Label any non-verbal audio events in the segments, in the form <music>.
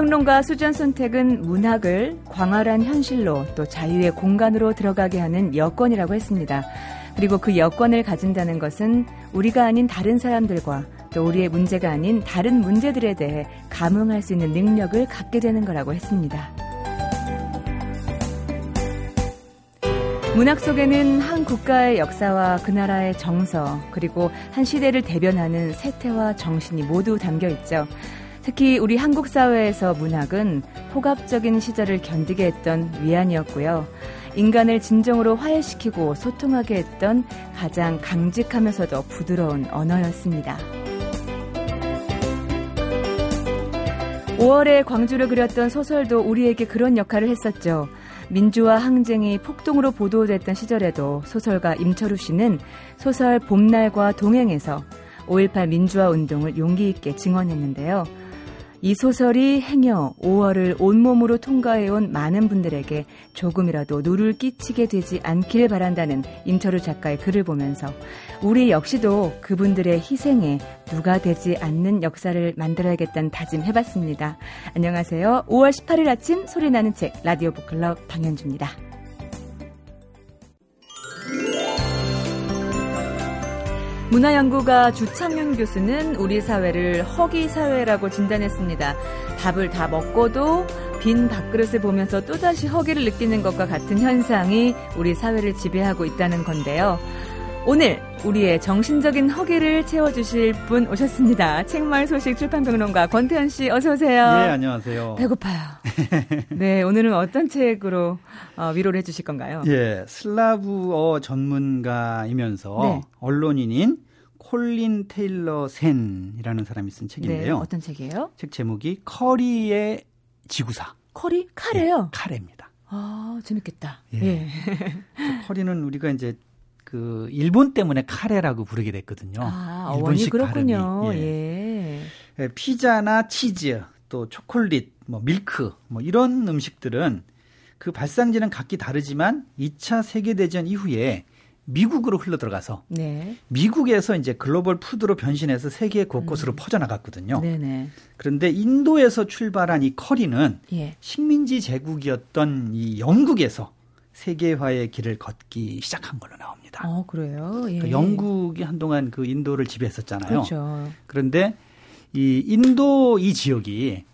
평론가 수전 선택은 문학을 광활한 현실로 또 자유의 공간으로 들어가게 하는 여건이라고 했습니다. 그리고 그 여건을 가진다는 것은 우리가 아닌 다른 사람들과 또 우리의 문제가 아닌 다른 문제들에 대해 감흥할 수 있는 능력을 갖게 되는 거라고 했습니다. 문학 속에는 한 국가의 역사와 그 나라의 정서, 그리고 한 시대를 대변하는 세태와 정신이 모두 담겨 있죠. 특히 우리 한국 사회에서 문학은 폭압적인 시절을 견디게 했던 위안이었고요. 인간을 진정으로 화해시키고 소통하게 했던 가장 강직하면서도 부드러운 언어였습니다. 5월에 광주를 그렸던 소설도 우리에게 그런 역할을 했었죠. 민주화 항쟁이 폭동으로 보도됐던 시절에도 소설가 임철우 씨는 소설 봄날과 동행에서 5.18 민주화 운동을 용기 있게 증언했는데요. 이 소설이 행여 5월을 온몸으로 통과해온 많은 분들에게 조금이라도 누를 끼치게 되지 않길 바란다는 임철우 작가의 글을 보면서 우리 역시도 그분들의 희생에 누가 되지 않는 역사를 만들어야겠다는 다짐 해봤습니다. 안녕하세요. 5월 18일 아침 소리나는 책 라디오 북클럽 방현주입니다. 문화연구가 주창윤 교수는 우리 사회를 허기 사회라고 진단했습니다. 밥을 다 먹고도 빈 밥그릇을 보면서 또다시 허기를 느끼는 것과 같은 현상이 우리 사회를 지배하고 있다는 건데요. 오늘 우리의 정신적인 허기를 채워주실 분 오셨습니다. 책마을 소식 출판평론가 권태현 씨 어서 오세요. 네, 안녕하세요. 배고파요. <laughs> 네, 오늘은 어떤 책으로 어, 위로를 해주실 건가요? 예, 슬라브어 전문가이면서 네. 언론인인 콜린 테일러 센이라는 사람이 쓴 책인데요. 네, 어떤 책이에요? 책 제목이 커리의 지구사. 커리? 카레요? 네, 카레입니다. 아, 재밌겠다. 예. 예. 커리는 우리가 이제 그 일본 때문에 카레라고 부르게 됐거든요. 아, 일본식 그렇군요. 예. 예. 피자나 치즈, 또 초콜릿, 뭐 밀크, 뭐 이런 음식들은 그 발상지는 각기 다르지만 2차 세계 대전 이후에 미국으로 흘러 들어가서 네. 미국에서 이제 글로벌 푸드로 변신해서 세계 곳곳으로 음. 퍼져나갔거든요. 네네. 그런데 인도에서 출발한 이 커리는 예. 식민지 제국이었던 이 영국에서 세계화의 길을 걷기 시작한 걸로 나옵니다. 어, 그래요? 예. 그러니까 영국이 한동안 그 인도를 지배했었잖아요. 그렇죠. 그런데 이 인도 이 지역이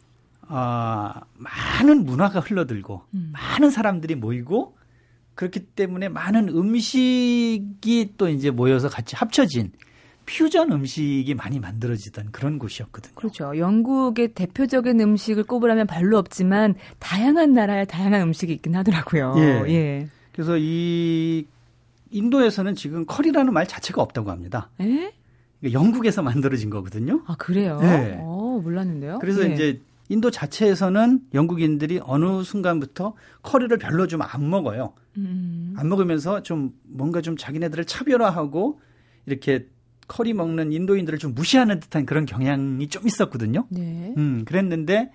어, 많은 문화가 흘러들고 음. 많은 사람들이 모이고 그렇기 때문에 많은 음식이 또 이제 모여서 같이 합쳐진 퓨전 음식이 많이 만들어지던 그런 곳이었거든요. 그렇죠. 영국의 대표적인 음식을 꼽으라면 별로 없지만 다양한 나라의 다양한 음식이 있긴 하더라고요. 예. 예. 그래서 이 인도에서는 지금 커리라는 말 자체가 없다고 합니다. 에? 영국에서 만들어진 거거든요. 아 그래요? 네. 어, 몰랐는데요. 그래서 예. 이제 인도 자체에서는 영국인들이 어느 순간부터 커리를 별로 좀 안 먹어요. 음. 안 먹으면서 좀 뭔가 좀 자기네들을 차별화하고 이렇게 커리 먹는 인도인들을 좀 무시하는 듯한 그런 경향이 좀 있었거든요. 네. 음, 그랬는데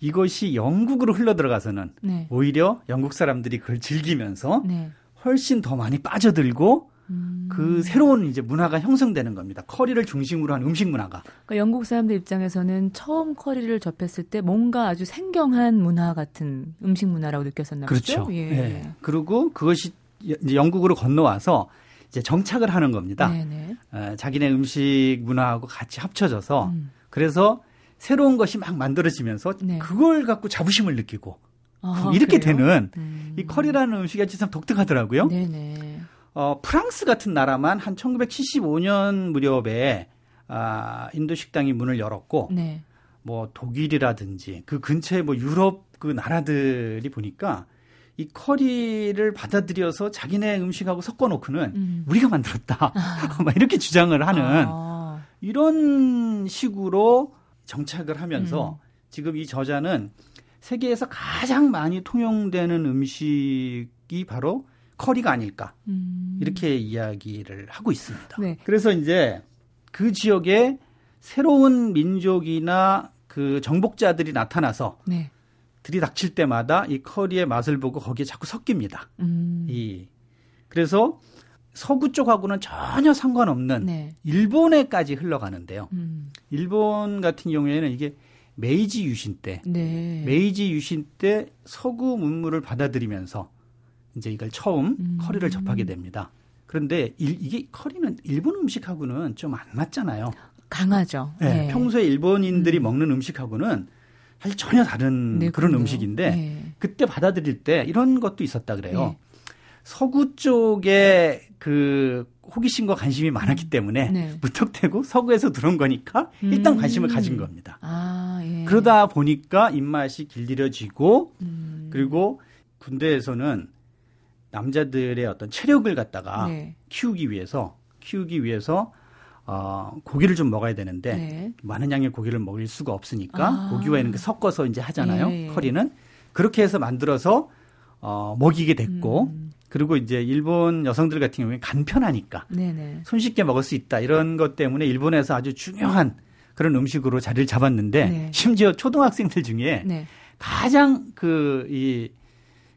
이것이 영국으로 흘러 들어가서는 네. 오히려 영국 사람들이 그걸 즐기면서 네. 훨씬 더 많이 빠져들고 음. 그 새로운 이제 문화가 형성되는 겁니다. 커리를 중심으로 한 음식 문화가. 그러니까 영국 사람들 입장에서는 처음 커리를 접했을 때 뭔가 아주 생경한 문화 같은 음식 문화라고 느꼈었나 그렇죠. 보죠. 예. 네. 그리고 그것이 영국으로 건너와서 이제 정착을 하는 겁니다. 네네. 어, 자기네 음식 문화하고 같이 합쳐져서 음. 그래서 새로운 것이 막 만들어지면서 네. 그걸 갖고 자부심을 느끼고 아, 이렇게 그래요? 되는 음. 이 커리라는 음식이 참 독특하더라고요. 네네. 어, 프랑스 같은 나라만 한 1975년 무렵에 아, 인도 식당이 문을 열었고 네. 뭐 독일이라든지 그 근처에 뭐 유럽 그 나라들이 보니까 이 커리를 받아들여서 자기네 음식하고 섞어 놓고는 음. 우리가 만들었다. 아. <laughs> 막 이렇게 주장을 하는 아. 이런 식으로 정착을 하면서 음. 지금 이 저자는 세계에서 가장 많이 통용되는 음식이 바로 커리가 아닐까. 음. 이렇게 이야기를 하고 있습니다. 네. 그래서 이제 그 지역에 새로운 민족이나 그 정복자들이 나타나서 네. 들이닥칠 때마다 이 커리의 맛을 보고 거기에 자꾸 섞입니다. 음. 이 그래서 서구 쪽하고는 전혀 상관없는 네. 일본에까지 흘러가는데요. 음. 일본 같은 경우에는 이게 메이지 유신 때, 네. 메이지 유신 때 서구 문물을 받아들이면서 이제 이걸 처음 음. 커리를 접하게 됩니다. 그런데 일, 이게 커리는 일본 음식하고는 좀 안 맞잖아요. 강하죠. 네, 네. 평소에 일본인들이 음. 먹는 음식하고는 사실 전혀 다른 네, 그런. 음식인데 네. 그때 받아들일 때 이런 것도 있었다 그래요. 네. 서구 쪽에 그 호기심과 관심이 많았기 음. 때문에 네. 무턱대고 서구에서 들어온 거니까 일단 음. 관심을 가진 겁니다. 아, 예. 그러다 보니까 입맛이 길들여지고 음. 그리고 군대에서는 남자들의 어떤 체력을 갖다가 네. 키우기 위해서 키우기 위해서 어, 고기를 좀 먹어야 되는데 네. 많은 양의 고기를 먹을 수가 없으니까 아. 고기와 이렇게 섞어서 이제 하잖아요. 예, 예. 커리는 그렇게 해서 만들어서 어, 먹이게 됐고 음. 그리고 이제 일본 여성들 같은 경우에 간편하니까 네네. 손쉽게 먹을 수 있다 이런 것 때문에 일본에서 아주 중요한 그런 음식으로 자리를 잡았는데 네. 심지어 초등학생들 중에 네. 가장 그 이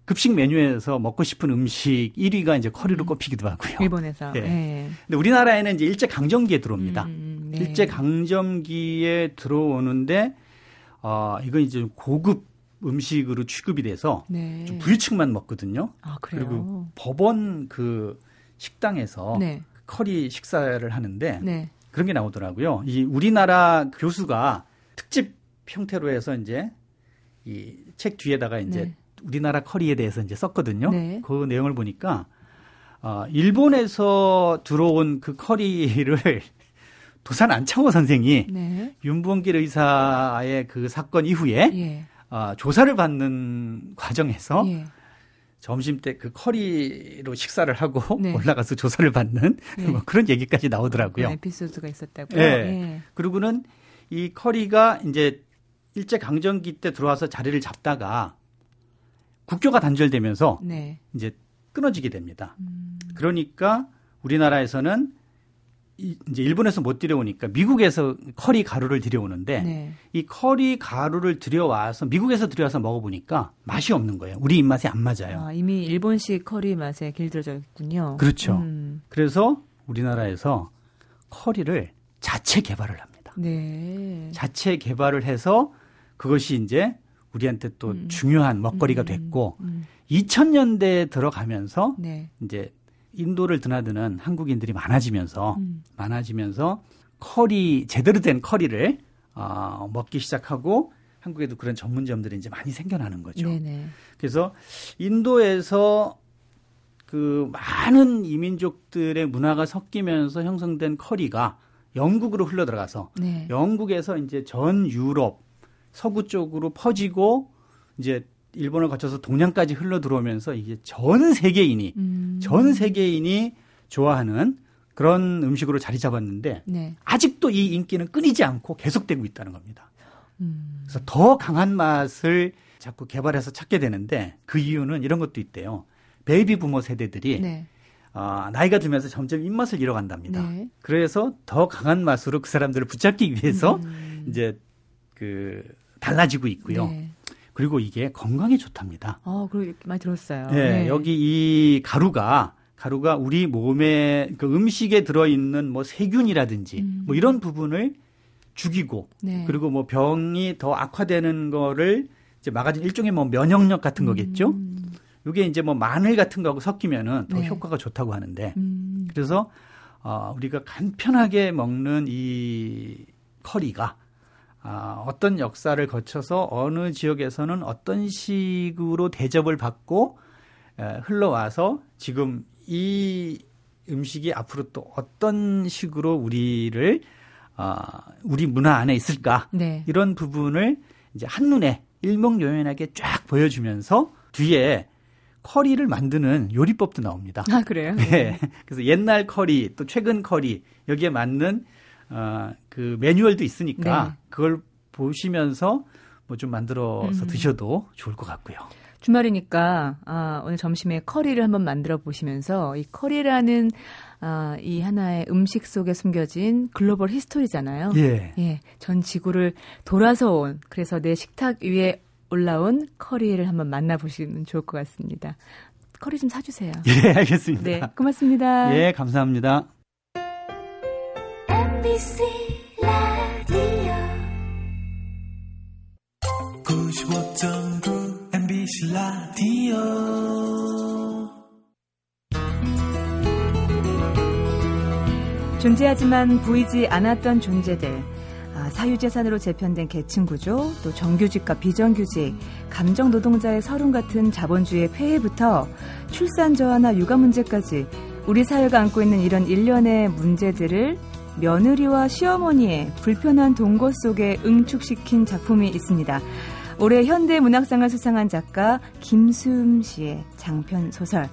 급식 메뉴에서 먹고 싶은 음식 1위가 이제 커리로 음. 꼽히기도 하고요. 일본에서. 네. 네. 근데 우리나라에는 이제 일제 강점기에 들어옵니다. 음, 음 네. 일제 강점기에 들어오는데 어 이건 이제 고급 음식으로 취급이 돼서 네. 좀 부유층만 먹거든요. 아, 그래요? 그리고 법원 그 식당에서 네. 커리 식사를 하는데 네. 그런 게 나오더라고요. 이 우리나라 교수가 특집 형태로 해서 이제 이 책 뒤에다가 이제 네. 우리나라 커리에 대해서 이제 썼거든요. 네. 그 내용을 보니까 어, 일본에서 들어온 그 커리를 <laughs> 도산 안창호 선생이 네. 윤봉길 의사의 그 사건 이후에 예. 어, 조사를 받는 과정에서 예. 점심 때 그 커리로 식사를 하고 네. 올라가서 조사를 받는 네. 뭐 그런 얘기까지 나오더라고요. 에피소드가 있었다고요. 네. 예. 그리고는 이 커리가 이제 일제 강점기 때 들어와서 자리를 잡다가 국교가 단절되면서 네. 이제 끊어지게 됩니다. 음. 그러니까 우리나라에서는 이, 이제 일본에서 못 들여오니까 미국에서 커리 가루를 들여오는데 네. 이 커리 가루를 들여와서 미국에서 들여와서 먹어보니까 맛이 없는 거예요. 우리 입맛에 안 맞아요. 아, 이미 일본식 커리 맛에 길들여져 있군요. 그렇죠. 음. 그래서 우리나라에서 커리를 자체 개발을 합니다. 네. 자체 개발을 해서 그것이 이제 우리한테 또 음. 중요한 먹거리가 음. 됐고 음. 2000년대에 들어가면서 네. 이제 인도를 드나드는 한국인들이 많아지면서 음. 많아지면서 커리 제대로 된 커리를 어, 먹기 시작하고 한국에도 그런 전문점들이 이제 많이 생겨나는 거죠. 네네. 그래서 인도에서 그 많은 이민족들의 문화가 섞이면서 형성된 커리가 영국으로 흘러 들어가서 네. 영국에서 이제 전 유럽 서구 쪽으로 퍼지고 이제 일본을 거쳐서 동양까지 흘러 들어오면서 이게 전 세계인이 음. 전 세계인이 좋아하는 그런 음식으로 자리 잡았는데 네. 아직도 이 인기는 끊이지 않고 계속되고 있다는 겁니다. 음. 그래서 더 강한 맛을 자꾸 개발해서 찾게 되는데 그 이유는 이런 것도 있대요. 베이비 부모 세대들이 네. 어, 나이가 들면서 점점 입맛을 잃어간답니다. 네. 그래서 더 강한 맛으로 그 사람들을 붙잡기 위해서 음. 이제 그 달라지고 있고요. 네. 그리고 이게 건강에 좋답니다. 어, 그렇게 많이 들었어요. 네, 네. 여기 이 가루가 가루가 우리 몸에 그 음식에 들어 있는 뭐 세균이라든지 음. 뭐 이런 부분을 죽이고 네. 그리고 뭐 병이 더 악화되는 거를 이제 막아준 일종의 뭐 면역력 같은 거겠죠. 음. 이게 이제 뭐 마늘 같은 거하고 섞이면은 더 네. 효과가 좋다고 하는데 음. 그래서 어, 우리가 간편하게 먹는 이 커리가 아, 어떤 역사를 거쳐서 어느 지역에서는 어떤 식으로 대접을 받고 에, 흘러와서 지금 이 음식이 앞으로 또 어떤 식으로 우리를 어, 우리 문화 안에 있을까 네. 이런 부분을 이제 한눈에 일목요연하게 쫙 보여주면서 뒤에 커리를 만드는 요리법도 나옵니다. 아 그래요? <laughs> 네. 그래서 옛날 커리 또 최근 커리 여기에 맞는 어, 그 매뉴얼도 있으니까 네. 그걸 보시면서 뭐 좀 만들어서 음. 드셔도 좋을 것 같고요. 주말이니까 아, 오늘 점심에 커리를 한번 만들어 보시면서 이 커리라는 아, 이 하나의 음식 속에 숨겨진 global history잖아요. 예. 예. 전 지구를 돌아서 온 그래서 내 식탁 위에 올라온 커리를 한번 만나보시면 좋을 것 같습니다. 커리 좀 사주세요. 예, 알겠습니다. 네, 고맙습니다. 예, 감사합니다. MBC 존재하지만 보이지 않았던 존재들 아, 사유재산으로 재편된 계층구조, 또 정규직과 비정규직, 감정 노동자의 서름 같은 자본주의의 폐해부터 출산 저하나 육아 문제까지 우리 사회가 안고 있는 이런 일련의 문제들을 며느리와 시어머니의 불편한 동거 속에 응축시킨 작품이 있습니다. 올해 현대 문학상을 수상한 작가 김수음 씨의 장편 소설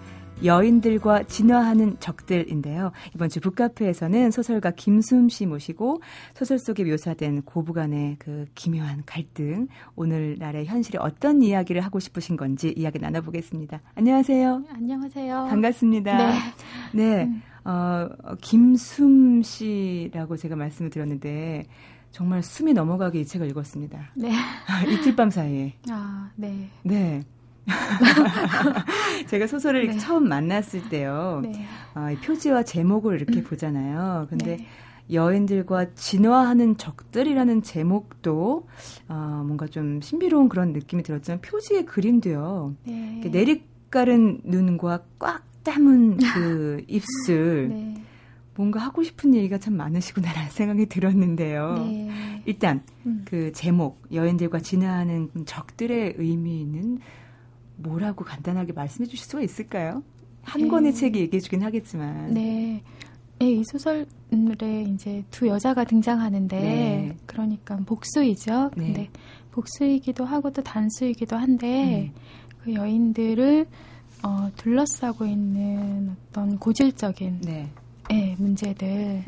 여인들과 진화하는 적들인데요. 이번 주 북카페에서는 소설가 김수음 씨 모시고 소설 속에 묘사된 고부간의 그 기묘한 갈등, 오늘날의 현실에 어떤 이야기를 하고 싶으신 건지 이야기 나눠보겠습니다. 안녕하세요. 안녕하세요. 반갑습니다. 네. 네. 음. 어, 김숨 씨라고 제가 말씀을 드렸는데 정말 숨이 넘어가게 이 책을 읽었습니다. 네. <laughs> 이틀 밤 사이에. 아, 네. 네. <laughs> 제가 소설을 네. 처음 만났을 때요. 네. 어, 표지와 제목을 이렇게 음. 보잖아요. 근데 네. 여인들과 진화하는 적들이라는 제목도 어, 뭔가 좀 신비로운 그런 느낌이 들었지만 표지의 그림도요. 네. 내리깔은 눈과 꽉 담은 그 <laughs> 입술. 네. 뭔가 하고 싶은 얘기가 참 많으시구나라는 <laughs> 생각이 들었는데요. 네. 일단 음. 그 제목 여인들과 진화하는 적들의 의미는 뭐라고 간단하게 말씀해 주실 수가 있을까요? 한 네. 권의 책이 얘기해 주긴 하겠지만. 네. 네, 이 소설에 이제 두 여자가 등장하는데 네. 그러니까 복수이죠. 네. 근데 복수이기도 하고 또 단수이기도 한데 음. 그 여인들을 어, 둘러싸고 있는 어떤 고질적인 네. 네, 문제들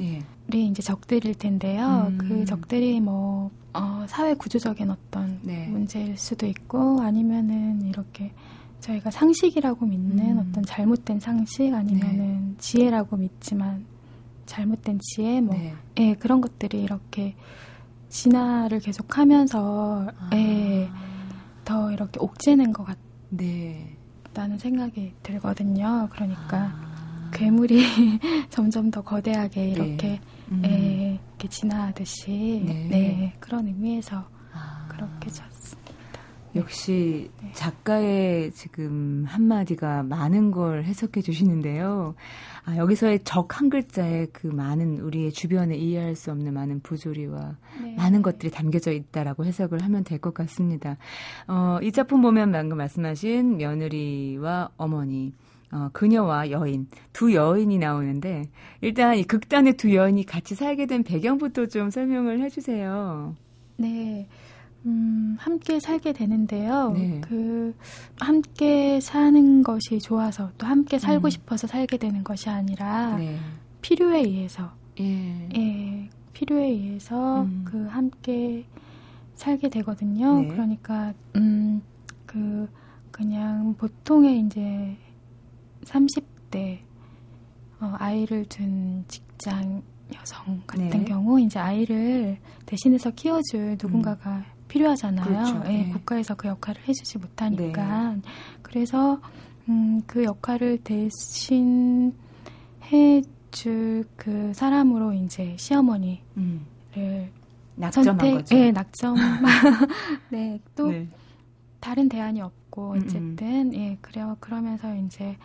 이 예. 이제 적들일 텐데요. 음. 그 적들이 뭐 어, 사회 구조적인 어떤 네. 문제일 수도 있고 아니면은 이렇게 저희가 상식이라고 믿는 음. 어떤 잘못된 상식 아니면은 네. 지혜라고 믿지만 잘못된 지혜 뭐 네. 예, 그런 것들이 이렇게 진화를 계속하면서 아. 예, 더 이렇게 옥죄는 것 같. 네. 다는 생각이 들거든요. 그러니까 아. 괴물이 <laughs> 점점 더 거대하게 네. 이렇게 네. 음. 에, 이렇게 진화하듯이 네. 네 그런 의미에서 아. 그렇게 졌습니다. 역시 네. 작가의 지금 한마디가 많은 걸 해석해 주시는데요. 아, 여기서의 적 한 글자에 그 많은 우리의 주변에 이해할 수 없는 많은 부조리와 네. 많은 것들이 담겨져 있다라고 해석을 하면 될 것 같습니다. 어, 이 작품 보면 방금 말씀하신 며느리와 어머니, 어, 그녀와 여인, 두 여인이 나오는데, 일단 이 극단의 두 여인이 같이 살게 된 배경부터 좀 설명을 해주세요. 네. 음, 함께 살게 되는데요. 네. 그, 함께 사는 것이 좋아서 또 함께 살고 음. 싶어서 살게 되는 것이 아니라 네. 필요에 의해서. 예. 예. 필요에 의해서 음. 그 함께 살게 되거든요. 네. 그러니까, 음, 그, 그냥 보통의 이제 30대, 어, 아이를 둔 직장 여성 같은 네. 경우, 이제 아이를 대신해서 키워줄 누군가가 음. 필요하잖아요. 그렇죠. 예, 네. 국가에서 그 역할을 해주지 못하니까. 네. 그래서 음, 그 역할을 대신 해줄 그 사람으로 이제 시어머니를 음. 낙점한 선택, 거죠. 예, 낙점. <laughs> <laughs> 네, 또 네. 다른 대안이 없고 음, 음. 어쨌든 음. 예, 그래요. 그러면서 이제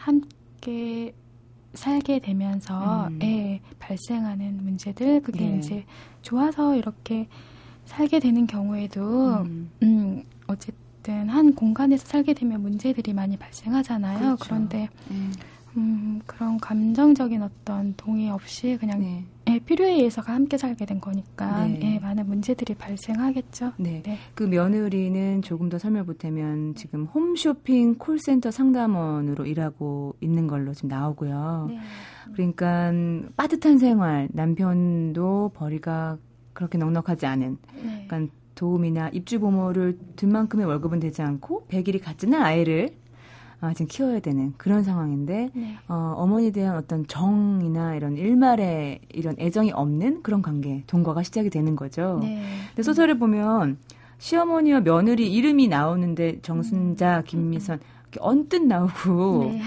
함께 살게 되면서 음. 예, 발생하는 문제들 그게 네. 이제 좋아서 이렇게 살게 되는 경우에도 음. 음, 어쨌든 한 공간에서 살게 되면 문제들이 많이 발생하잖아요. 그렇죠. 그런데 음. 음, 그런 감정적인 어떤 동의 없이 그냥 네. 예, 필요에 의해서가 함께 살게 된 거니까 네. 예, 많은 문제들이 발생하겠죠. 네. 네. 그 며느리는 조금 더 설명 보태면 지금 홈쇼핑 콜센터 상담원으로 일하고 있는 걸로 지금 나오고요. 네. 그러니까 빠듯한 생활, 남편도 벌이가 그렇게 넉넉하지 않은 네. 그러니까 도움이나 입주보모를 든 만큼의 월급은 되지 않고 100일이 갖지는 아이를 아, 지금 키워야 되는 그런 상황인데 네. 어, 어머니에 대한 어떤 정이나 이런 일말의 이런 애정이 없는 그런 관계 동거가 시작이 되는 거죠. 네. 근데 소설을 보면 시어머니와 며느리 이름이 나오는데 정순자, 음. 김미선 이렇게 언뜻 나오고 네.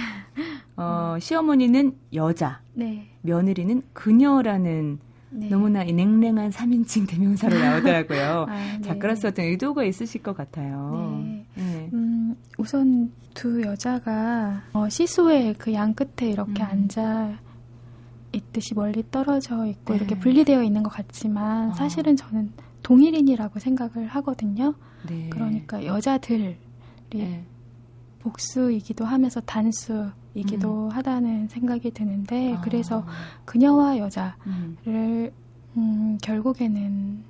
어, 시어머니는 여자, 네. 며느리는 그녀라는 네. 너무나 냉랭한 3인칭 대명사로 나오더라고요. <laughs> 아, 네. 작가로서 어떤 의도가 있으실 것 같아요. 네. 네. 음, 우선 두 여자가 어, 시소의 그 양 끝에 이렇게 음. 앉아 있듯이 멀리 떨어져 있고 네. 이렇게 분리되어 있는 것 같지만 어. 사실은 저는 동일인이라고 생각을 하거든요. 네. 그러니까 여자들이 네. 복수이기도 하면서 단수이기도 음. 하다는 생각이 드는데 아. 그래서 그녀와 여자를 음. 음, 결국에는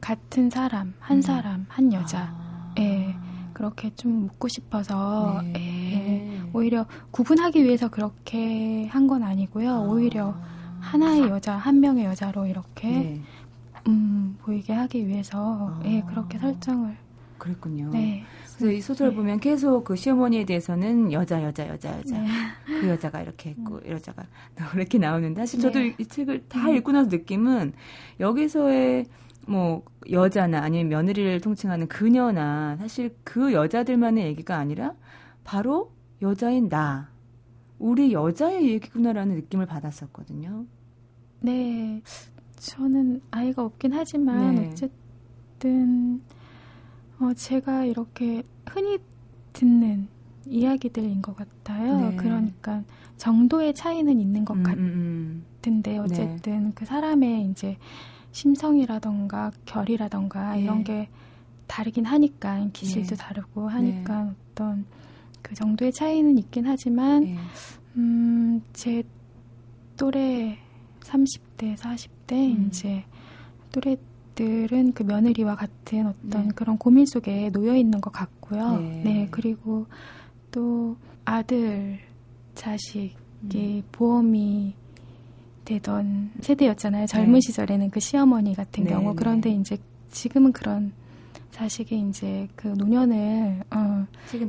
같은 사람, 한 음. 사람, 한 여자. 아. 예. 그렇게 좀 묻고 싶어서 네. 예, 오히려 구분하기 위해서 그렇게 한 건 아니고요. 아. 오히려 하나의 여자, 한 명의 여자로 이렇게 네. 음, 보이게 하기 위해서 아. 예, 그렇게 설정을 그랬군요. 네. 그래서 이 소설 네. 보면 계속 그 시어머니에 대해서는 여자, 여자, 여자, 여자. 네. 그 여자가 이렇게 했고, 음. 이 여자가 <laughs> 이렇게 나오는데, 사실 저도 네. 이 책을 다 음. 읽고 나서 느낌은 여기서의 뭐 여자나 아니면 며느리를 통칭하는 그녀나 사실 그 여자들만의 얘기가 아니라 바로 여자인 나, 우리 여자의 얘기구나라는 느낌을 받았었거든요. 네. 저는 아이가 없긴 하지만 네. 어쨌든 어, 제가 이렇게 흔히 듣는 이야기들인 것 같아요. 네. 그러니까 정도의 차이는 있는 것 음, 음, 음. 같은데 어쨌든 네. 그 사람의 이제 심성이라던가 결이라던가 네. 이런 게 다르긴 하니까 기질도 네. 다르고 하니까 네. 어떤 그 정도의 차이는 있긴 하지만 네. 음, 제 또래 30대, 40대 음. 이제 또래 들은 그 며느리와 같은 어떤 네. 그런 고민 속에 놓여 있는 것 같고요. 네. 네. 그리고 또 아들, 자식이 음. 보험이 되던 세대였잖아요. 젊은 네. 시절에는 그 시어머니 같은 네, 경우. 네. 그런데 이제 지금은 그런 자식이 이제 그 노년을 어,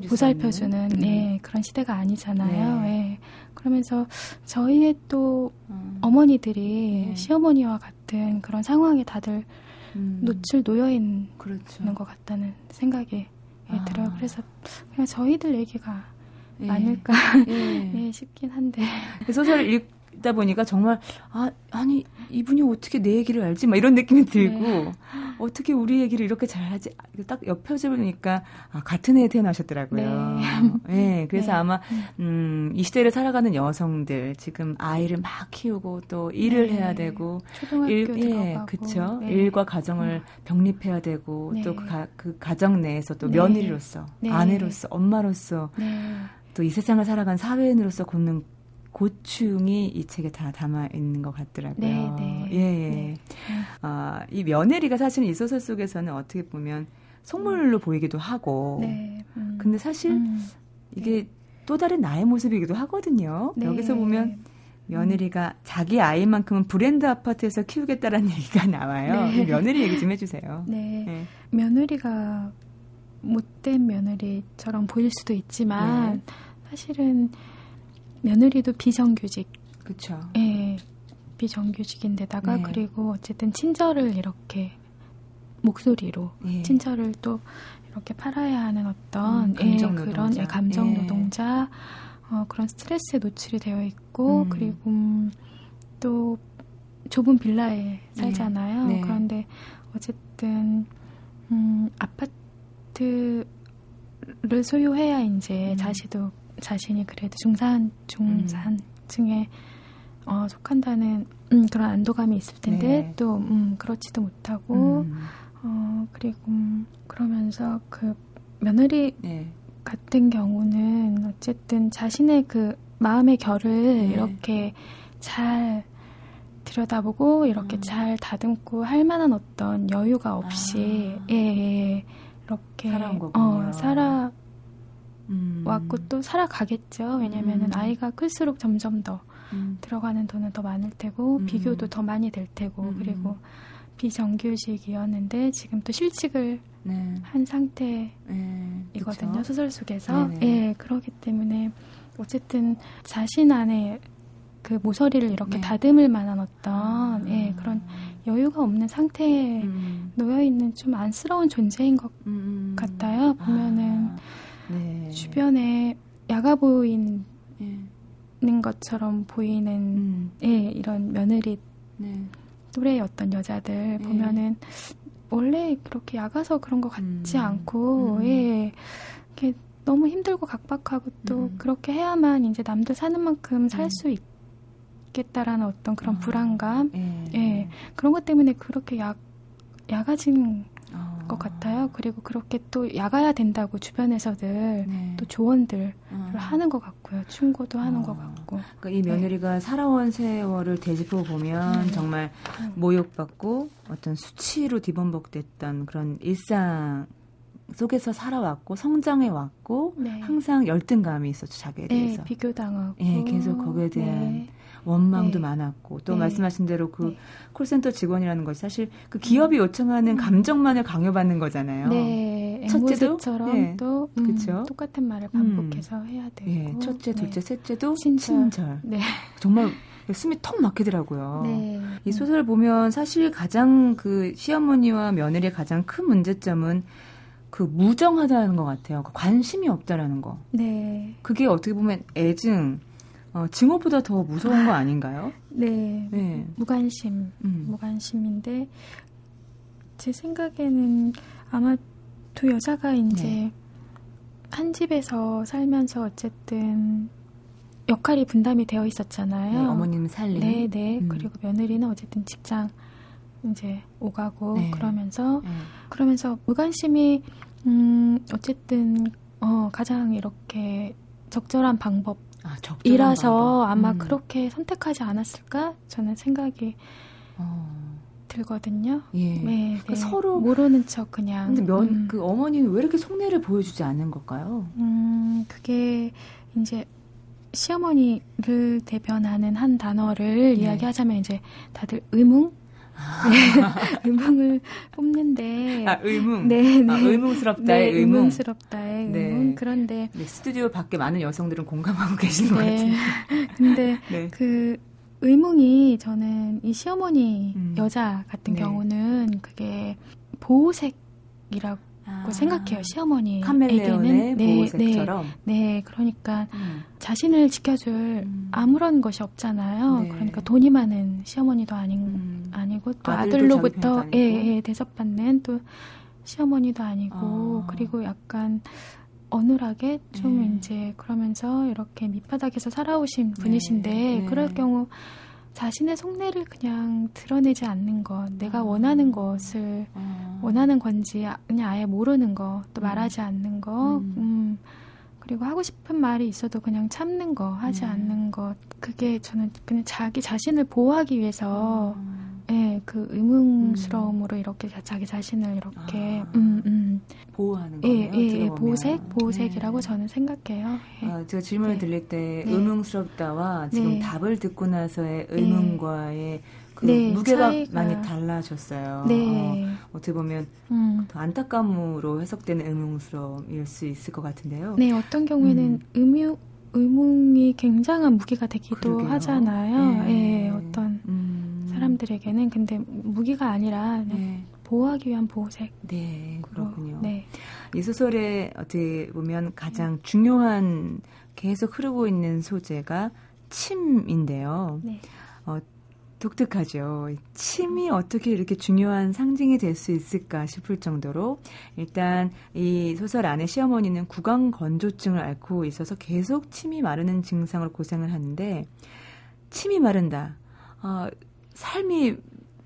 보살펴주는 음. 예, 그런 시대가 아니잖아요. 예. 그러면서 저희의 또 음. 어머니들이 네. 시어머니와 같은 그런 상황에 다들 음. 노출 놓여 있는 그렇죠. 것 같다는 생각이 예, 아. 들어요. 그래서 그냥 저희들 얘기가 예. 아닐까 예. <laughs> 예, 싶긴 한데 소설을 읽 다 보니까 정말 아 아니 이분이 어떻게 내 얘기를 알지? 막 이런 느낌이 들고 네. 어떻게 우리 얘기를 이렇게 잘하지? 딱 옆에 보니까 아, 같은 해에 태어나셨더라고요. 네. 네 그래서 네. 아마 음, 이 시대를 살아가는 여성들 지금 아이를 막 키우고 또 일을 네. 해야 되고 초등학교 일, 예, 그렇죠. 일과 가정을 음. 병립해야 되고 네. 또그 그 가정 내에서 또 며느리로서 아내로서 엄마로서 또 이 세상을 살아간 사회인으로서 걷는 고충이 이 책에 다 담아 있는 것 같더라고요. 네, 네. 예, 예. 네. 아, 이 며느리가 사실은 이 소설 속에서는 어떻게 보면 속물로 음. 보이기도 하고, 네. 음. 근데 사실 음. 이게 네. 또 다른 나의 모습이기도 하거든요. 네. 여기서 보면 며느리가 자기 아이만큼은 브랜드 아파트에서 키우겠다라는 <laughs> 얘기가 나와요. 네. 며느리 얘기 좀 해주세요. 네. 네. 며느리가 못된 며느리처럼 보일 수도 있지만 네. 사실은 며느리도 비정규직. 그렇죠. 예. 비정규직인데다가 네. 그리고 어쨌든 친절을 이렇게 목소리로 예. 친절을 또 이렇게 팔아야 하는 어떤 음, 예, 그런 예, 감정 노동자 예. 어, 그런 스트레스에 노출이 되어 있고 음. 그리고 음, 또 좁은 빌라에 살잖아요. 네. 네. 그런데 어쨌든 음, 아파트를 소유해야 이제 음. 자신도 자신이 그래도 중산 중산층에 어, 속한다는 음, 그런 안도감이 있을 텐데 네. 또 음, 그렇지도 못하고 음. 어, 그리고 음, 그러면서 그 며느리 네. 같은 경우는 어쨌든 자신의 그 마음의 결을 네. 이렇게 잘 들여다보고 이렇게 음. 잘 다듬고 할 만한 어떤 여유가 없이 아. 예, 예, 이렇게 어, 살아 음. 왔고 또 살아가겠죠. 왜냐면은 음. 아이가 클수록 점점 더 음. 들어가는 돈은 더 많을 테고 음. 비교도 더 많이 될 테고 음. 그리고 비정규직이었는데 지금 또 실직을 네. 한 상태이거든요. 네. 소설 속에서. 네네. 예, 그렇기 때문에 어쨌든 자신 안에 그 모서리를 이렇게 네. 다듬을 만한 어떤 아. 예, 그런 여유가 없는 상태에 음. 놓여 있는 좀 안쓰러운 존재인 것 음. 같아요. 보면은 아. 네. 주변에 야가 보이는 예. 것처럼 보이는 음. 예, 이런 며느리 네. 또래의 어떤 여자들 네. 보면은 원래 그렇게 야가서 그런 것 같지 음. 않고 음. 예. 이게 너무 힘들고 각박하고 또 음. 그렇게 해야만 이제 남들 사는 만큼 살수 음. 있겠다라는 어떤 그런 아. 불안감 예. 예. 그런 것 때문에 그렇게 약 야가진 아. 것 같아요. 그리고 그렇게 또 야가야 된다고 주변에서들 네. 또 조언들을 아. 하는 것 같고요. 충고도 하는 아. 것 같고. 그러니까 이 며느리가 네. 살아온 세월을 되짚어 보면 네. 정말 음. 모욕받고 어떤 수치로 뒤범벅됐던 그런 일상 속에서 살아왔고 성장해 왔고 네. 항상 열등감이 있었죠 자기에 네, 대해서 비교당하고 예 계속 거기에 대한 네. 원망도 네. 많았고 또 네. 말씀하신 대로 그 네. 콜센터 직원이라는 것이 사실 그 기업이 요청하는 음. 감정만을 강요받는 거잖아요. 네, 첫째처럼 네. 또 음, 그렇죠. 똑같은 말을 반복해서 음. 해야 되고 예, 첫째, 둘째, 네. 셋째도 친절. 친절. 네. 정말 숨이 턱 막히더라고요. 네. 이 소설을 보면 사실 가장 그 시어머니와 며느리의 가장 큰 문제점은 그 무정하다는 것 같아요. 그 관심이 없다라는 거. 네. 그게 어떻게 보면 애증, 어, 증오보다 더 무서운 거 아닌가요? <laughs> 네. 네. 무관심, 음. 무관심인데 제 생각에는 아마 두 여자가 이제 네. 한 집에서 살면서 어쨌든 역할이 분담이 되어 있었잖아요. 네, 어머님 살림. 네, 네. 음. 그리고 며느리는 어쨌든 직장 이제 오가고 네. 그러면서 네. 그러면서 무관심이 음 어쨌든 어 가장 이렇게 적절한 방법 아, 이라서 아마 음. 그렇게 선택하지 않았을까 저는 생각이 어. 들거든요. 예. 네, 그러니까 네. 서로 모르는 척 그냥. 근데 면, 음. 그 어머니는 왜 이렇게 속내를 보여주지 않는 걸까요? 음, 그게 이제 시어머니를 대변하는 한 단어를 네. 이야기하자면 이제 다들 의문 네, <laughs> 의문을 뽑는데. 아, 의문. 네, 네. 아, 의문스럽다의 네, 의문. 의문스럽다의 네. 의문. 그런데. 네, 스튜디오 밖에 많은 여성들은 공감하고 계시는 네. 것 같은데. <laughs> 근데 네. 그 의문이 저는 이 시어머니 음. 여자 같은 네. 경우는 그게 보호색이라고 아, 생각해요 시어머니에게는 네, 네, 네, 그러니까 음. 자신을 지켜줄 음. 아무런 것이 없잖아요. 네. 그러니까 돈이 많은 시어머니도 아닌 음. 아니고 또 아들로부터 예, 예, 대접받는 또 시어머니도 아니고 아. 그리고 약간 어눌하게 좀 네. 이제 그러면서 이렇게 밑바닥에서 살아오신 네. 분이신데 네. 그럴 경우 자신의 속내를 그냥 드러내지 않는 것, 내가 아. 원하는 것을 아. 원하는 건지 그냥 아예 모르는 것, 또 음. 말하지 않는 것, 음. 음. 그리고 하고 싶은 말이 있어도 그냥 참는 거, 하지 음. 않는 것, 그게 저는 그냥 자기 자신을 보호하기 위해서, 예, 네, 그 의문스러움으로 이렇게 자기 자신을 이렇게, 아. 음, 음. 보호하는 거예요. 예, 예, 보색, 보색이라고 네. 저는 생각해요. 예. 아, 제가 질문을 네. 드릴 때 네. 의문스럽다와 지금 네. 답을 듣고 나서의 네. 의문과의 그 네, 무게가 차이가... 많이 달라졌어요. 네. 어, 떻게 보면 음. 더 안타까움으로 해석되는 의문스러움일 수 있을 것 같은데요. 네, 어떤 경우에는 음. 의무 의문이 굉장한 무기가 되기도 그러게요. 하잖아요. 네. 예, 어떤 음. 사람들에게는 근데 무기가 아니라 네. 보호하기 위한 보호색. 네, 그렇군요. 네. 이 소설에 어떻게 보면 가장 중요한 계속 흐르고 있는 소재가 침인데요. 네. 어, 독특하죠. 침이 어떻게 이렇게 중요한 상징이 될 수 있을까 싶을 정도로 일단 이 소설 안에 시어머니는 구강 건조증을 앓고 있어서 계속 침이 마르는 증상으로 고생을 하는데 침이 마른다. 어, 삶이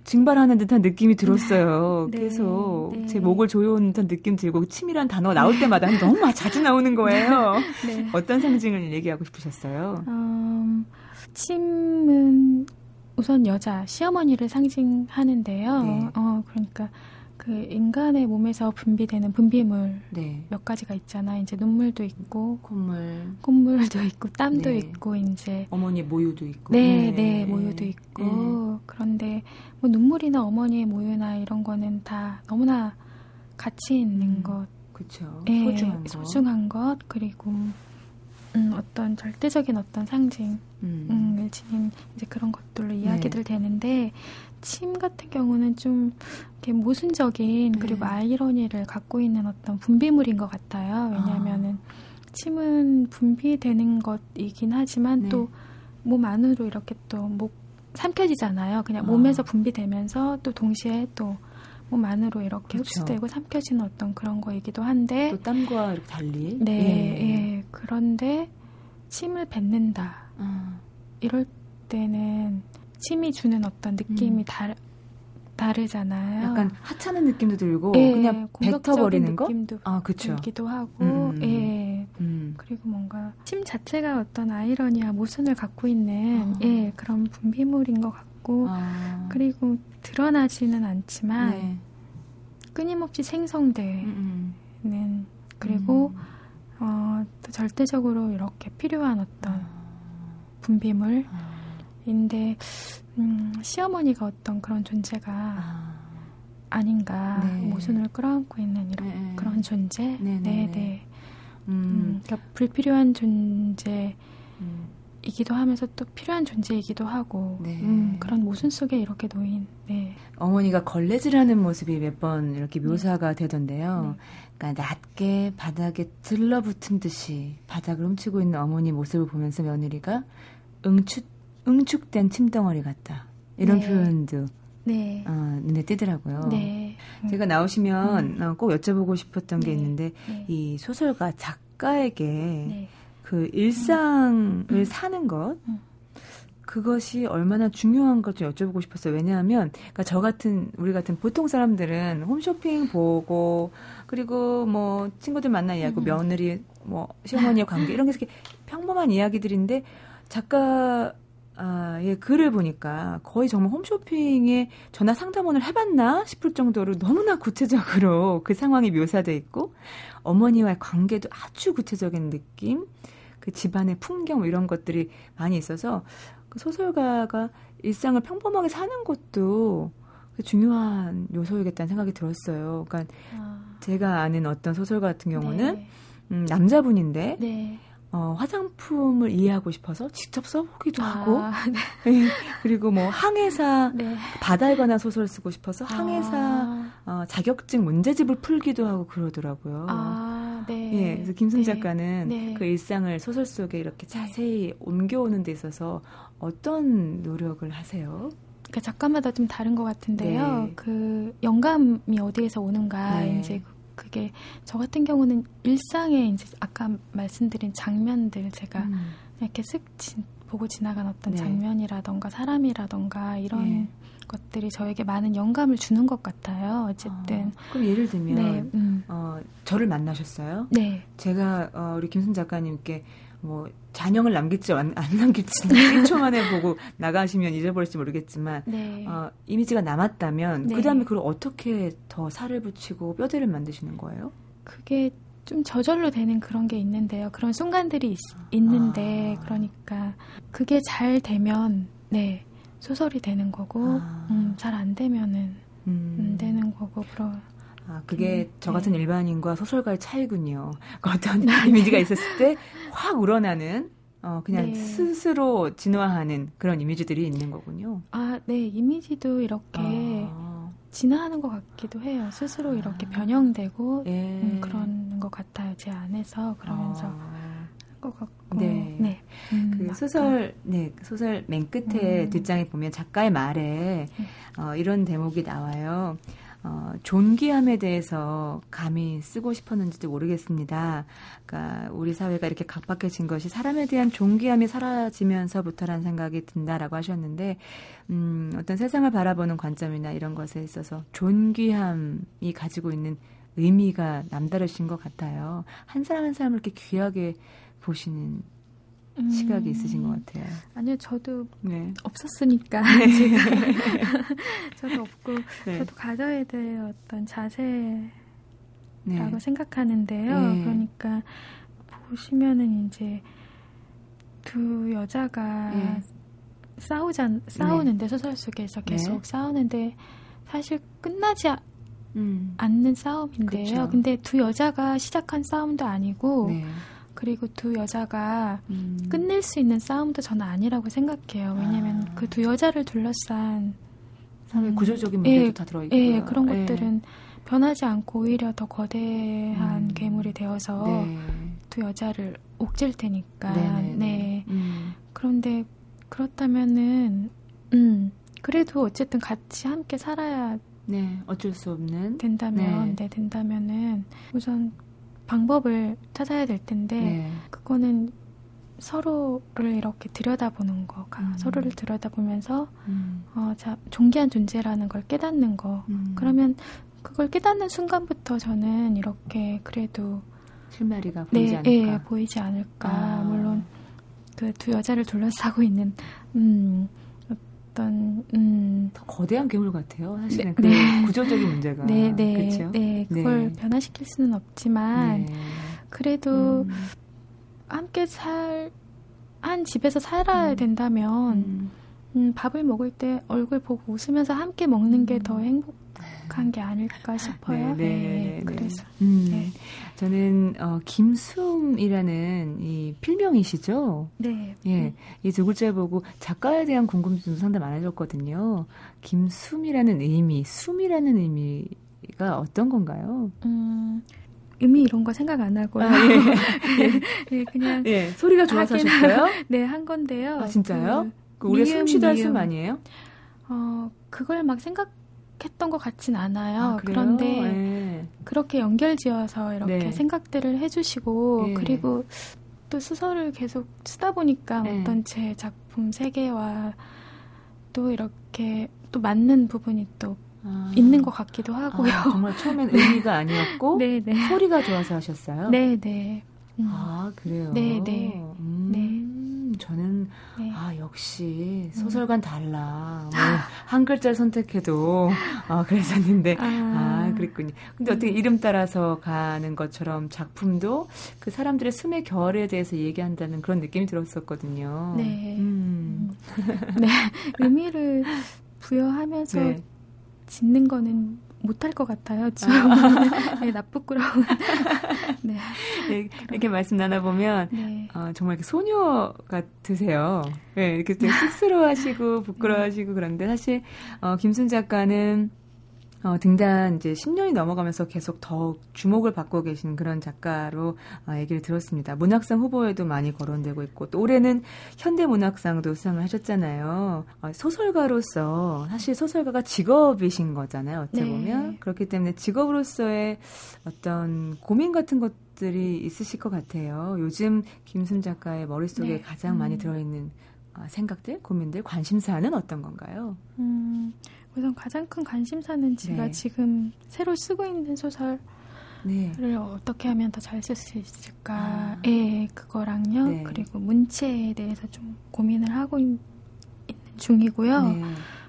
증발하는 듯한 느낌이 들었어요. 네, 계속 네. 제 목을 조여오는 듯한 느낌 들고 침이란 단어가 나올 때마다 <laughs> 너무 자주 나오는 거예요. 네. 어떤 상징을 얘기하고 싶으셨어요? 음, 침은 우선 여자 시어머니를 상징하는데요. 네. 어 그러니까 그 인간의 몸에서 분비되는 분비물 네. 몇 가지가 있잖아. 이제 눈물도 있고 콧물, 콧물도 있고 땀도 네. 있고 이제 어머니 모유도 있고. 네, 네, 네 모유도 있고. 네. 그런데 뭐 눈물이나 어머니의 모유나 이런 거는 다 너무나 가치 있는 음, 것. 그렇죠. 소중한 것. 소중한 것 그리고 음, 어떤 절대적인 어떤 상징, 음. 음, 지닌 이제 그런 것들로 이야기들 네. 되는데 침 같은 경우는 좀 이렇게 모순적인 네. 그리고 아이러니를 갖고 있는 어떤 분비물인 것 같아요. 왜냐하면은 아. 침은 분비되는 것이긴 하지만 네. 또몸 안으로 이렇게 또목 삼켜지잖아요. 그냥 아. 몸에서 분비되면서 또 동시에 또 몸 안으로 이렇게 그렇죠. 흡수되고 삼켜지는 어떤 그런 거이기도 한데 또 땀과 이렇게 달리 네, 예. 예. 그런데 침을 뱉는다. 아. 이럴 때는 침이 주는 어떤 느낌이 음. 다, 다르잖아요. 약간 하찮은 느낌도 들고 예, 그냥 뱉어버리는 거. 느낌도 아, 그렇죠. 들기도 하고, 음, 음, 음. 예. 음. 그리고 뭔가 침 자체가 어떤 아이러니와 모순을 갖고 있는 아. 예 그런 분비물인 것 같고, 아. 그리고 드러나지는 않지만 네. 끊임없이 생성되는 음, 그리고 어, 또 절대적으로 이렇게 필요한 어떤 아. 분비물 인데 음, 시어머니가 어떤 그런 존재가 아. 닌가 네. 모순을 끌어안고 있는 이런 네. 그런 존재 네네 네, 네. 음. 음, 그러니까 불필요한 존재 이기도 하면서 또 필요한 존재이기도 하고 네. 음, 그런 모순 속에 이렇게 놓인 네. 어머니가 걸레질하는 모습이 몇 번 이렇게 묘사가 네. 되던데요. 네. 그러니까 낮게 바닥에 들러붙은 듯이 바닥을 훔치고 있는 어머니 모습을 보면서 며느리가 응축 응축된 침덩어리 같다. 이런 네. 표현도 네. 어, 눈에 띄더라고요. 네. 제가 나오시면 음. 어, 꼭 여쭤보고 싶었던 게 네. 있는데 네. 이 소설가 작가에게 네. 그 일상을 음. 사는 것 음. 그것이 얼마나 중요한 것좀 여쭤보고 싶었어요. 왜냐하면 그러니까 저 같은 우리 같은 보통 사람들은 홈쇼핑 보고 그리고 뭐 친구들 만나 이야기하고 음. 며느리 뭐 시어머니의 관계 이런 게 평범한 이야기들인데 작가 아, 예, 글을 보니까 거의 정말 홈쇼핑에 전화 상담원을 해봤나 싶을 정도로 너무나 구체적으로 그 상황이 묘사돼 있고 어머니와의 관계도 아주 구체적인 느낌, 그 집안의 풍경 뭐 이런 것들이 많이 있어서 그 소설가가 일상을 평범하게 사는 것도 그 중요한 요소이겠다는 생각이 들었어요. 그러니까 아. 제가 아는 어떤 소설가 같은 경우는 네. 음, 남자분인데 네. 어, 화장품을 이해하고 싶어서 직접 써보기도 아, 하고, <laughs> 네. 네. 그리고 뭐 항해사 네. 바다에 관한 소설 쓰고 싶어서 아. 항해사 아. 어, 자격증 문제집을 풀기도 하고 그러더라고요. 아, 네. 예, 그래서 김승 네. 작가는 네. 그 일상을 소설 속에 이렇게 자세히 옮겨오는 데 있어서 어떤 노력을 하세요? 그러니까 작가마다 좀 다른 것 같은데요. 그 영감이 어디에서 오는가 이제 그 게 저 같은 경우는 일상에 이제 아까 말씀드린 장면들 제가 음. 이렇게 쓱 지, 보고 지나간 어떤 네. 장면이라던가 사람이라던가 이런 네. 것들이 저에게 많은 영감을 주는 것 같아요. 어쨌든. 아, 그럼 예를 들면 네, 음. 어, 저를 만나셨어요? 네. 제가 어, 우리 김순 작가님께 뭐 잔영을 남길지 안, 안 남길지 1초 <laughs> 만에 보고 나가시면 잊어버릴지 모르겠지만 네. 어, 이미지가 남았다면 네. 그 다음에 그걸 어떻게 더 살을 붙이고 뼈대를 만드시는 거예요? 그게 좀 저절로 되는 그런 게 있는데요. 그런 순간들이 있, 는데 아. 그러니까 그게 잘 되면 네 소설이 되는 거고 아. 음, 잘 안 되면은 음. 안 되는 거고 그런 아, 그게 음, 저 같은 네. 일반인과 소설가의 차이군요. <laughs> 어떤 이미지가 있었을 때 확 우러나는 어, 그냥 네. 스스로 진화하는 그런 이미지들이 있는 거군요. 아, 네. 이미지도 이렇게 아. 진화하는 것 같기도 해요. 스스로 이렇게 아. 변형되고 예. 음, 그런 것 같아요. 제 안에서 그러면서 아. 것 같고. 네. 네. 음, 그 소설, 네. 소설 맨 끝에 음. 뒷장에 보면 작가의 말에 네. 어, 이런 대목이 나와요. 어, 존귀함에 대해서 감히 쓰고 싶었는지도 모르겠습니다. 그러니까 우리 사회가 이렇게 각박해진 것이 사람에 대한 존귀함이 사라지면서부터라는 생각이 든다라고 하셨는데, 음, 어떤 세상을 바라보는 관점이나 이런 것에 있어서 존귀함이 가지고 있는 의미가 남다르신 것 같아요. 한 사람 한 사람을 이렇게 귀하게 보시는 음. 시각이 있으신 것 같아요. 아니요, 저도 네. 없었으니까 네. <laughs> <laughs> 저도 없고 네. 저도 가져야 될 어떤 자세라고 네. 생각하는데요. 네. 그러니까 보시면은 이제 두 여자가 네. 싸우자 싸우는데 소설 속에서 계속 싸우는데 사실 끝나지 음. 않는 싸움인데요. 그쵸. 근데 두 여자가 시작한 싸움도 아니고. 그리고 두 여자가 음. 끝낼 수 있는 싸움도 저는 아니라고 생각해요. 왜냐하면 아. 그두 여자를 둘러싼 음, 구조적인 문제도 예, 다 들어있고요. 예, 그런 예. 것들은 변하지 않고 오히려 더 거대한 음. 괴물이 되어서 네. 두 여자를 옥질 테니까. 네네네. 네. 음. 그런데 그렇다면은 음, 그래도 어쨌든 같이 함께 살아야 네, 어쩔 수 없는 된다면, 네, 네 된다면은 우선 방법을 찾아야 될 텐데 네. 그거는 서로를 이렇게 들여다보는 거, 음. 서로를 들여다보면서 음. 어, 자, 존귀한 존재라는 걸 깨닫는 거. 음. 그러면 그걸 깨닫는 순간부터 저는 이렇게 그래도 실마리가 보이지 네, 않을까? 예, 보이지 않을까. 아. 물론 그 두 여자를 둘러싸고 있는 음, 어떤 음, 더 거대한 괴물 같아요. 사실은 네, 그 네. 구조적인 문제가 네, 네, 그렇죠? 네, 그걸 네. 변화시킬 수는 없지만 네. 그래도 음. 함께 살 한 집에서 살아야 음. 된다면 음. 음, 밥을 먹을 때 얼굴 보고 웃으면서 함께 먹는 게더 음. 행복. 부족한 게 아닐까 싶어요. 네, 네, 네, 네. 그래서 음, 네. 저는 어, 김숨이라는 이 필명이시죠. 네. 예, 이 두 글자 보고 작가에 대한 궁금증도 상당히 많아졌거든요. 김숨이라는 의미, 숨이라는 의미가 어떤 건가요? 음. 의미 이런 거 생각 안 하고요. 아, 예. 네, <laughs> 그냥 예, 소리가 좋아서 하셨어요? <laughs> 네, 한 건데요. 아, 진짜요? 그, 우리 숨쉬다 숨 아니에요? 어, 그걸 막 생각 했던 것 같진 않아요. 아, 그런데 네. 그렇게 연결 지어서 이렇게 네. 생각들을 해주시고 네. 그리고 또 수설을 계속 쓰다 보니까 네. 어떤 제 작품 세계와 또 이렇게 또 맞는 부분이 또 아. 있는 것 같기도 하고요. 아, 정말 <laughs> 처음엔 의미가 아니었고 네, 네. 소리가 좋아서 하셨어요. 네, 네. 음. 아 그래요. 네. 네. 저는 네. 아 역시 소설관 달라. 뭐 한 글자 선택해도 아 그랬었는데 아. 아. 그랬군요. 근데 어떻게 이름 따라서 가는 것처럼 작품도 그 사람들의 숨의 결에 대해서 얘기한다는 그런 느낌이 들었었거든요. 네. 음. 네. 의미를 부여하면서 네. 짓는 거는 못할 것 같아요. 지금 아. <laughs> 네, 나쁘꾸러운. <laughs> 네. 네. 이렇게 말씀 나눠보면 네. 어, 정말 소녀 같으세요. 네, 이렇게 <laughs> 쑥스러워하시고 부끄러워하시고 그런데 사실 어, 김순 작가는 어, 등단 이제 10년이 넘어가면서 계속 더욱 주목을 받고 계신 그런 작가로 어, 얘기를 들었습니다. 문학상 후보에도 많이 거론되고 있고 또 올해는 현대문학상도 수상을 하셨잖아요. 어, 소설가로서 사실 소설가가 직업이신 거잖아요. 어찌 네. 보면 그렇기 때문에 직업으로서의 어떤 고민 같은 것들이 있으실 것 같아요. 요즘 김순 작가의 머릿속에 네. 가장 많이 음. 들어있는 어, 생각들, 고민들, 관심사는 어떤 건가요? 음, 우선 가장 큰 관심사는 제가 네. 지금 새로 쓰고 있는 소설을 네. 어떻게 하면 더 잘 쓸 수 있을까에 아. 그거랑요. 네. 그리고 문체에 대해서 좀 고민을 하고 있, 는 중이고요. 네.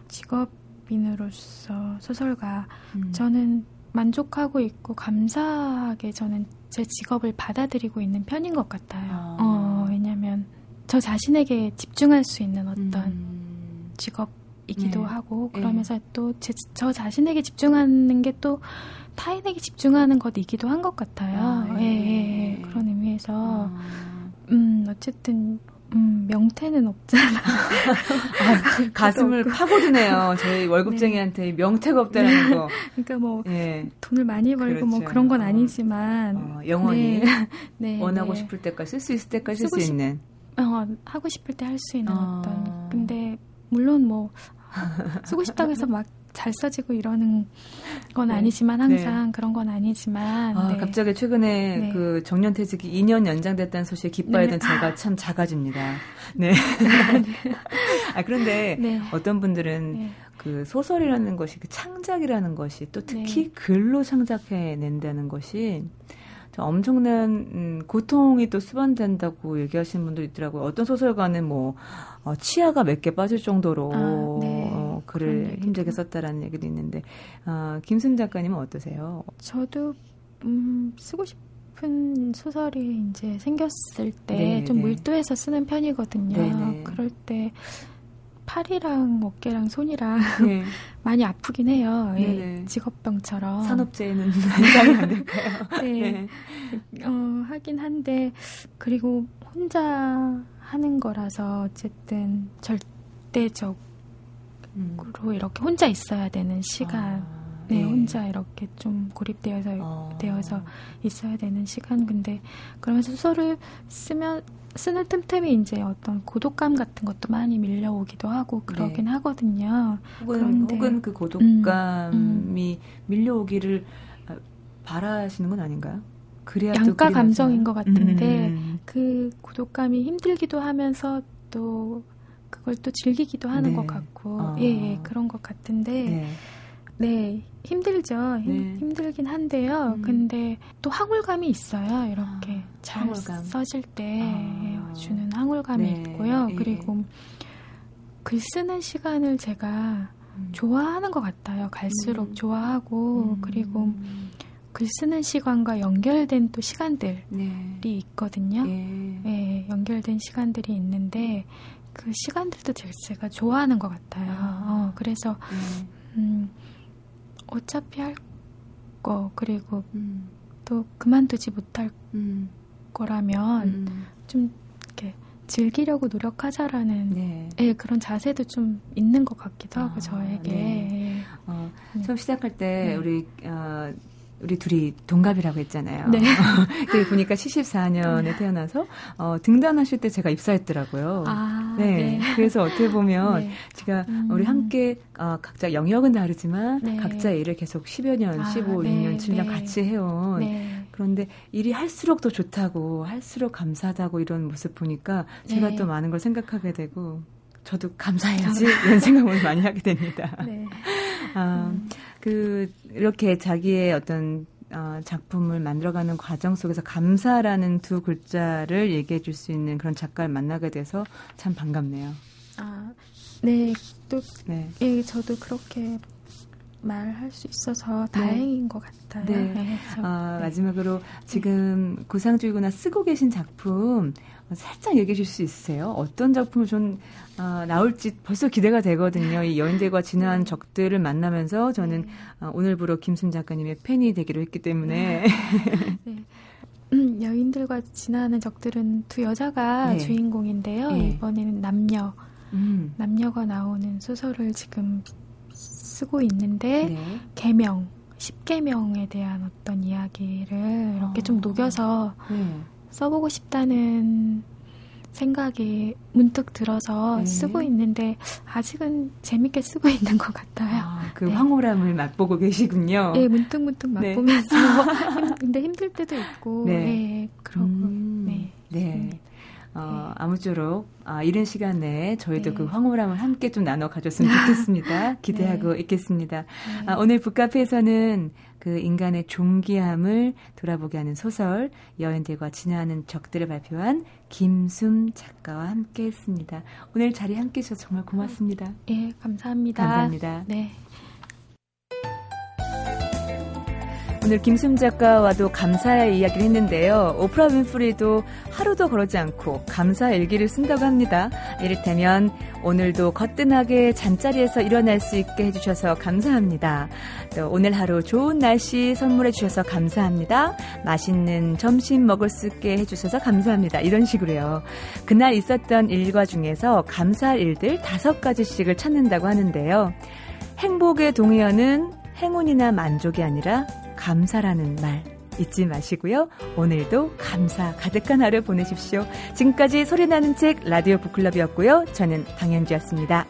직업인으로서 소설가 음. 저는 만족하고 있고 감사하게 저는 제 직업을 받아들이고 있는 편인 것 같아요. 아. 어, 왜냐하면 저 자신에게 집중할 수 있는 어떤 음. 직업 이기도 네. 하고 네. 그러면서 네. 또저 자신에게 집중하는 게 또 타인에게 집중하는 것이기도 한 것 같아요. 아, 예, 예, 예. 그런 의미에서 아. 음 어쨌든 음, 명태는 없잖아. <laughs> 아, 가슴을 파고드네요. 저희 월급쟁이한테 네. 명태가 없다는 거. <laughs> 그러니까 뭐 네. 돈을 많이 벌고 뭐 그렇죠. 뭐 그런 건 아니지만 어, 영원히 네. <laughs> 네 원하고 네. 싶을 때까지 쓸 수 있을 때까지 쓸 수 있는. 어, 하고 싶을 때 할 수 있는 어. 어떤. 근데 물론 뭐 쓰고 싶다고 해서 막 잘 써지고 이러는 건 네. 아니지만 항상 네. 그런 건 아니지만 아, 네. 갑자기 최근에 네. 그 정년 퇴직이 2년 연장됐다는 소식에 기뻐했던 네. 제가 참 작아집니다. 네. <laughs> 아 그런데 네. 어떤 분들은 그 소설이라는 것이 그 창작이라는 것이 또 특히 글로 창작해낸다는 것이 엄청난 음, 고통이 또 수반된다고 얘기하시는 분도 있더라고요. 어떤 소설가는 뭐 어, 치아가 몇 개 빠질 정도로 아, 네. 어, 글을 힘들게 썼다라는 얘기도 있는데 어, 김순 작가님은 어떠세요? 저도 음, 쓰고 싶은 소설이 이제 생겼을 때좀 네, 네. 몰두해서 쓰는 편이거든요. 네네. 네. 그럴 때 팔이랑 어깨랑 손이랑 네. <laughs> 많이 아프긴 해요. 예, 직업병처럼. 산업재해는 <laughs> 연장이 안 될까요? 네. 네. 어, 하긴 한데 그리고 혼자 하는 거라서 어쨌든 절대적으로 음. 이렇게 혼자 있어야 되는 시간이 네, 네. 혼자 이렇게 좀 고립되어서 어. 되어서 있어야 되는 시간. 근데 그러면서 소설을 쓰면 쓰는 틈틈이 이제 어떤 고독감 같은 것도 많이 밀려오기도 하고 그러긴 네. 하거든요. 혹은, 그런데, 혹은 그 고독감이 음, 음. 밀려오기를 바라시는 건 아닌가요? 그래야 양가 감정인 것 같은데 음. 그 고독감이 힘들기도 하면서 또 그걸 또 즐기기도 하는 네. 것 같고 어. 예, 예, 그런 것 같은데 네, 네 힘들죠 힘, 네. 들긴 한데요 음. 근데 또 항울감이 있어요 이렇게 아, 잘 항울감. 써질 때 아. 주는 항울감이 네. 있고요 예. 그리고 글 쓰는 시간을 제가 음. 좋아하는 것 같아요 갈수록 음. 좋아하고 음. 그리고 글 쓰는 시간과 연결된 또 시간들이 네. 있거든요. 예. 예. 연결된 시간들이 있는데 그 시간들도 제가 좋아하는 것 같아요. 아. 어, 그래서 네. 음, 어차피 할 거 그리고 음. 또 그만두지 못할 음. 거라면 음. 좀 이렇게 즐기려고 노력하자라는 네. 예, 그런 자세도 좀 있는 것 같기도 하고 아, 저에게. 네. 어, 처음 시작할 때 네. 우리 어, 우리 둘이 동갑이라고 했잖아요. 네. <laughs> 그 보니까 74년에 태어나서 어, 등단하실 때 제가 입사했더라고요. 아, 네. 네. 그래서 어떻게 보면 네. 제가 음. 우리 함께 어, 각자 영역은 다르지만 네. 각자 일을 계속 10여 년, 아, 15, 6년, 7년 같이 해온 네. 그런데 일이 할수록 더 좋다고 할수록 감사하다고 이런 모습 보니까 제가 네. 또 많은 걸 생각하게 되고 저도 감사해야지 이런 <laughs> 생각을 많이 하게 됩니다. 네. 아, 음. 그 이렇게 자기의 어떤 어, 작품을 만들어가는 과정 속에서 감사라는 두 글자를 얘기해 줄 수 있는 그런 작가를 만나게 돼서 참 반갑네요. 아, 네, 또, 네. 예, 저도 그렇게 말할 수 있어서 네. 다행인 것 같아요. 네. <laughs> 네, 어, 마지막으로 지금 구상주의구나 쓰고 계신 작품 살짝 얘기해 줄 수 있으세요? 어떤 작품을 좀 어, 나올지 벌써 기대가 되거든요. 이 여인들과 지난 네. 적들을 만나면서 저는 네. 어, 오늘부로 김순 작가님의 팬이 되기로 했기 때문에. 네. 음, 여인들과 지나는 적들은 두 여자가 네. 주인공인데요. 네. 이번에는 남녀, 음. 남녀가 나오는 소설을 지금 쓰고 있는데 네. 개명, 십계명에 대한 어떤 이야기를 이렇게 어. 좀 녹여서 네. 써보고 싶다는 생각이 문득 들어서 네. 쓰고 있는데 아직은 재밌게 쓰고 <laughs> 있는 것 같아요. 아, 그 네. 황홀함을 맛보고 계시군요. 네, 문득 문득 네. 맛보면서 <laughs> 힘, 근데 힘들 때도 있고, 네, 네 그러고, 음, 네. 네. 어, 아무쪼록 아, 이런 시간 내에 저희도 네. 그 황홀함을 함께 좀 나눠 가졌으면 좋겠습니다. <laughs> 기대하고 네. 있겠습니다. 네. 아, 오늘 북카페에서는 그 인간의 존귀함을 돌아보게 하는 소설 여인들과 진화하는 적들을 발표한 김숨 작가와 함께 했습니다. 오늘 자리 함께 해 주셔서 정말 고맙습니다. 예, 감사합니다. 감사합니다. 네. 오늘 김순 작가와도 감사의 이야기를 했는데요. 오프라 윈프리도 하루도 걸지 않고 감사 일기를 쓴다고 합니다. 이를테면 오늘도 거뜬하게 잠자리에서 일어날 수 있게 해주셔서 감사합니다. 또 오늘 하루 좋은 날씨 선물해 주셔서 감사합니다. 맛있는 점심 먹을 수 있게 해주셔서 감사합니다. 이런 식으로요. 그날 있었던 일과 중에서 감사할 일들 다섯 가지씩을 찾는다고 하는데요. 행복의 동의어는 행운이나 만족이 아니라 감사라는 말 잊지 마시고요. 오늘도 감사 가득한 하루 보내십시오. 지금까지 소리나는 책 라디오 북클럽이었고요. 저는 방현주였습니다.